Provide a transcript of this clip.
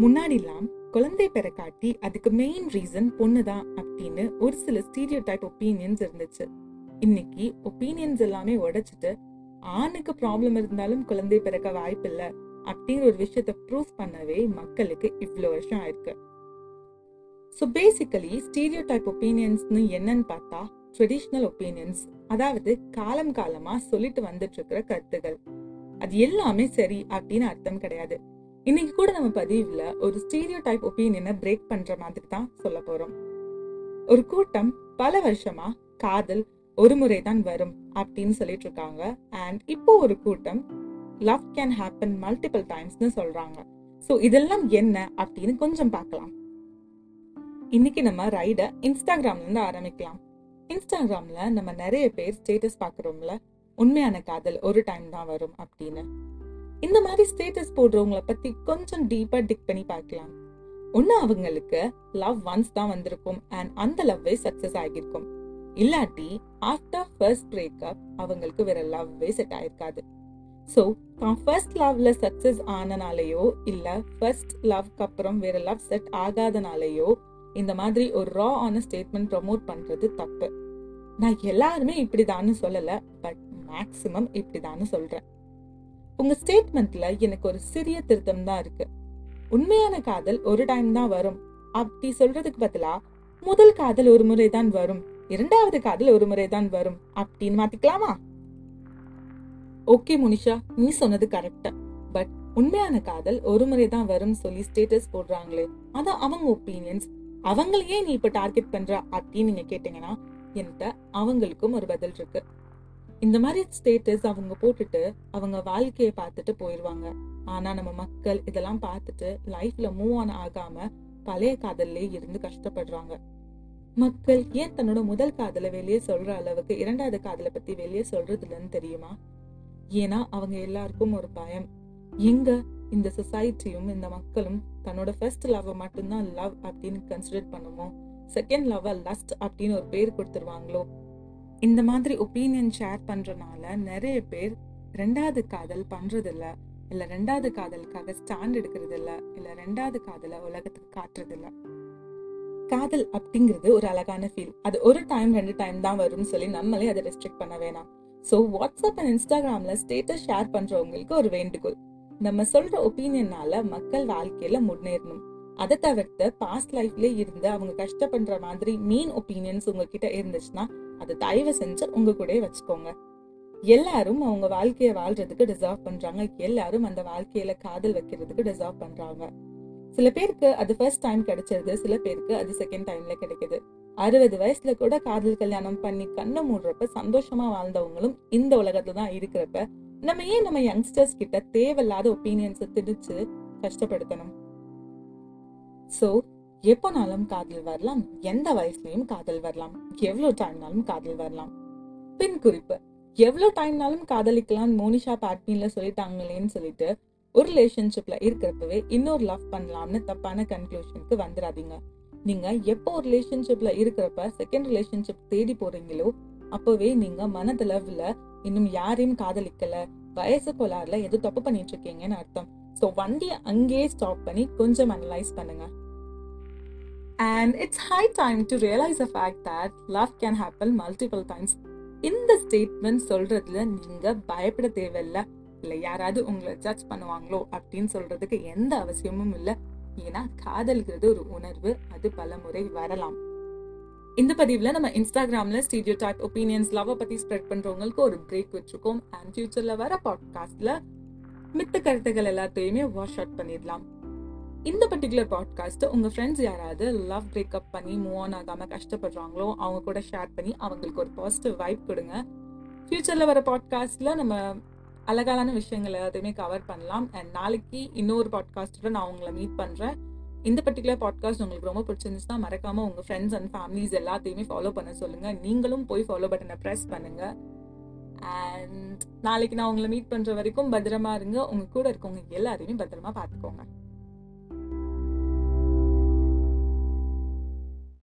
முன்னாடிலாம் குழந்தை பெற காட்டி அதுக்கு மெயின் ரீசன் பொண்ணுதான் அப்படின்னு ஒரு சில ஸ்டீரியோ டைப் ஒப்பீனியன்ஸ் இருந்துச்சு. இன்னைக்கு ஒப்பீனியன்ஸ் எல்லாமே உடைச்சிட்டு ஆணுக்கு ப்ராப்ளம் இருந்தாலும் குழந்தை பிறக்க வாய்ப்பில்லை அப்படிங்கிற ஒரு விஷயத்த ப்ரூவ் பண்ணவே மக்களுக்கு இவ்வளோ வருஷம் ஆயிருக்கு. ஸோ பேசிக்கலி ஸ்டீரியோ டைப் ஒப்பீனியன்ஸ்னு என்னன்னு பார்த்தா ட்ரெடிஷ்னல் ஒப்பீனியன்ஸ் அதாவது காலம் காலமா சொல்லிட்டு வந்துட்டு இருக்கிற கருத்துகள். அது எல்லாமே சரி அப்படின்னு அர்த்தம் கிடையாது. இன்னைக்கு கூட நம்ம பதிவில் ஒரு ஸ்டீரியோ டைப் ஒப்பீனியனை பிரேக் பண்ற மாதிரி தான் சொல்ல போறோம். ஒரு கூட்டம் பல வருஷமா காதல் ஒரு முறை தான் வரும் அப்படின்னு சொல்லிட்டு இருக்காங்க. அண்ட் இப்போ ஒரு கூட்டம் லவ் கேன் ஹேப்பன் மல்டிபிள் டைம்ஸ்னு சொல்றாங்க. ஸோ இதெல்லாம் என்ன அப்படின்னு கொஞ்சம் பார்க்கலாம். இன்னைக்கு நம்ம ரைடை இன்ஸ்டாகிராம்ல இருந்து ஆரம்பிக்கலாம். இன்ஸ்டாகிராம்ல நம்ம நிறைய பேர் ஸ்டேட்டஸ் பார்க்குறோம்ல. உண்மையான காதல் ஒரு டைம் தான் வரும் அப்படின்னு. இந்த மாதிரி ஸ்டேட்டஸ் போடுறவங்கள பத்தி கொஞ்சம் டீப்பா டிக் பண்ணி பார்க்கலாம். ஒன்னு அவங்களுக்கு லவ் ஒன்ஸ் தான் வந்திருக்கும் அண்ட் அந்த லவ்வே சக்சஸ் ஆகியிருக்கும். இல்லாட்டி ஆஃப்டர் ஃபர்ஸ்ட் பிரேக்கப் அவங்களுக்கு வேற லவ்வே செட் ஆயிருக்காது. ஸோ தான் ஃபர்ஸ்ட் லவ்ல சக்சஸ் ஆனனாலேயோ இல்ல ஃபர்ஸ்ட் லவ்க்கு அப்புறம் வேற லவ் செட் ஆகாதனாலேயோ இந்த மாதிரி ஒரு ரா ஆன ஸ்டேட்மெண்ட் ப்ரமோட் பண்றது தப்பு. நான் எல்லாருமே இப்படிதான்னு சொல்லலை பட் மேக்சிமம் இப்படிதான்னு சொல்றேன். உங்க ஸ்டேட்மெண்ட்ல எனக்கு ஒரு சிறிய திருத்தம் தான் இருக்கு. உண்மையான காதல் ஒரு டைம் தான் வரும். அப்படி சொல்றதுக்கு பதிலா முதல் காதல் ஒரு முறை தான் வரும். இரண்டாவது காதல் ஒரு முறை தான் வரும். அப்படின்னு மாத்திக்கலாமா? ஓகே முனிஷா நீ சொன்னது கரெக்ட் பட் உண்மையான காதல் ஒரு முறை தான் வரும் சொல்லி ஸ்டேட்டஸ் போடுறாங்களே. அதான் அவங்க ஒப்பீனியன்ஸ் அவங்களையே நீ இப்ப டார்கெட் பண்ற அப்படின்னு நீங்க கேட்டீங்கன்னா என்கிட்ட அவங்களுக்கும் ஒரு பதில் இருக்கு. இந்த மாதிரி ஸ்டேட்டஸ் அவங்க போட்டுட்டு அவங்க வாழ்க்கையை பார்த்துட்டு போயிடுவாங்க ஆனா நம்ம மக்கள் இதெல்லாம் பார்த்துட்டு லைஃப்ல மூவ் ஆன் ஆகாம பழைய காதல்லே இருந்து கஷ்டப்படுறாங்க. மக்கள் ஏன் தன்னோட முதல் காதலை வெளியே சொல்ற அளவுக்கு இரண்டாவது காதலை பத்தி வெளியே சொல்றது இல்லைன்னு தெரியுமா? ஏன்னா அவங்க எல்லாருக்கும் ஒரு பயம். எங்க இந்த சொசைட்டியும் இந்த மக்களும் தன்னோட ஃபர்ஸ்ட் லவ்வை மட்டும்தான் லவ் அப்படின்னு கன்சிடர் பண்ணுமோ? செகண்ட் லவ்வை லஸ்ட் அப்படின்னு ஒரு பேர் கொடுத்துருவாங்களோ? இந்த மாதிரி ஒப்பீனியன் ஷேர் பண்ணுறனால நிறைய பேர் ரெண்டாவது காதல் பண்ணுறதில்ல இல்லை ரெண்டாவது காதலுக்காக ஸ்டாண்ட் எடுக்கிறது இல்லை இல்லை ரெண்டாவது காதலை உலகத்துக்கு காட்டுறதில்ல. காதல் அப்படிங்கிறது ஒரு அழகான ஃபீல் அது ஒரு டைம் ரெண்டு டைம் தான் வரும்னு சொல்லி நம்மளே அதை ரெஸ்ட்ரிக்ட் பண்ண வேணாம். ஸோ வாட்ஸ்அப் அண்ட் இன்ஸ்டாகிராம்ல ஸ்டேட்டஸ் ஷேர் பண்ணுறவங்களுக்கு ஒரு வேண்டுகோள். நம்ம சொல்கிற ஒப்பீனியனால மக்கள் வாழ்க்கையில் முன்னேறணும். அதை தவிர்த்து பாஸ்ட் லைஃப்லேயே இருந்து அவங்க கஷ்டப்படுற மாதிரி மீன் ஒப்பீனியன்ஸ் உங்ககிட்ட இருந்துச்சுன்னா அதை தயவு செஞ்சு உங்க கூட வச்சுக்கோங்க. எல்லாரும் அவங்க வாழ்க்கைய வாழ்றதுக்கு டிசர்வ் பண்றாங்க. எல்லாரும் அந்த வாழ்க்கையில காதல் வைக்கிறதுக்கு டிசர்வ் பண்றாங்க. சில பேருக்கு அது ஃபர்ஸ்ட் டைம் கிடைச்சிருது சில பேருக்கு அது செகண்ட் டைம்ல கிடைக்குது. அறுபது வயசுல கூட காதல் கல்யாணம் பண்ணி கண்ணை மூடுறப்ப சந்தோஷமா வாழ்ந்தவங்களும் இந்த உலகத்துல தான் இருக்கிறப்ப நம்ம ஏன் நம்ம யங்ஸ்டர்ஸ் கிட்ட தேவையில்லாத ஒப்பீனியன்ஸை திணிச்சு கஷ்டப்படுத்தணும்? சோ எப்போனாலும் காதல் வரலாம். எந்த வயசுலயும் காதல் வரலாம். எவ்வளவு டைம்னாலும் காதல் வரலாம். பின் குறிப்பு. எவ்வளவு டைம்னாலும் காதலிக்கலாம். மோனிஷா பாட்னில சொல்லிட்டாங்களேன்னு சொல்லிட்டு ஒரு ரிலேஷன்ஷிப்ல இருக்கிறப்பவே இன்னொரு லவ் பண்ணலாம்னு தப்பான கன்க்ளூஷனுக்கு வந்துடாதீங்க நீங்க எப்போ ஒரு ரிலேஷன்ஷிப்ல இருக்கிறப்ப செகண்ட் ரிலேஷன்ஷிப் தேடி போறீங்களோ அப்பவே நீங்க மனதளவுல இன்னும் யாரையும் காதலிக்கல. வயசு கோளாறுல ஏதோ தப்பு பண்ணிட்டு இருக்கீங்கன்னு அர்த்தம். ஸோ வண்டியை அங்கேயே ஸ்டாப் பண்ணி கொஞ்சம் அனலைஸ் பண்ணுங்க. And it's high time to realise the fact that love can happen multiple times இந்த ஸ்டேட்மெண்ட் சொல்றதுல நீங்க பயப்பட தேவையில்ல. இல்லை யாராவது உங்களை ஜட்ஜ் பண்ணுவாங்களோ அப்படின்னு சொல்றதுக்கு எந்த அவசியமும் இல்லை. ஏன்னா காதல்கிறது ஒரு உணர்வு அது பல முறை வரலாம். இந்த பதிவுல நம்ம இன்ஸ்டாகிராம்ல ஸ்டீடியோ டைப் ஒப்பீனியன்ஸ் லவ் பத்தி ஸ்ப்ரெட் பண்றவங்களுக்கு ஒரு பிரேக் வச்சிருக்கோம். அண்ட் ஃபியூச்சர்ல வர பாட்காஸ்ட்ல மித்த கருத்துக்கள் எல்லாத்தையுமே வாஷ் அவுட் பண்ணிடலாம். இந்த பர்டிகுலர் பாட்காஸ்ட்டு உங்கள் ஃப்ரெண்ட்ஸ் யாராவது லவ் பிரேக்கப் பண்ணி மூவ் ஆன் ஆகாமல் கஷ்டப்படுறாங்களோ அவங்க கூட ஷேர் பண்ணி அவங்களுக்கு ஒரு பாசிட்டிவ் வைப் கொடுங்க. ஃப்யூச்சரில் வர பாட்காஸ்ட்டில் நம்ம அழகான விஷயங்கள் எல்லாத்தையுமே கவர் பண்ணலாம். அண்ட் நாளைக்கு இன்னொரு பாட்காஸ்ட்டோட நான் உங்களை மீட் பண்ணுறேன் இந்த பர்டிகுலர் பாட்காஸ்ட் உங்களுக்கு ரொம்ப பிடிச்சிருந்துச்சுன்னா மறக்காமல் உங்கள் ஃப்ரெண்ட்ஸ் அண்ட் ஃபேமிலிஸ் எல்லாத்தையுமே ஃபாலோ பண்ண சொல்லுங்கள் நீங்களும் போய் ஃபாலோ பட்டனை ப்ரெஸ் பண்ணுங்கள் அண்ட் நாளைக்கு நான் உங்களை மீட் பண்ணுற வரைக்கும் பத்திரமா இருங்க. உங்கள் கூட இருக்கவங்க எல்லாரையுமே பத்திரமா பார்த்துக்கோங்க.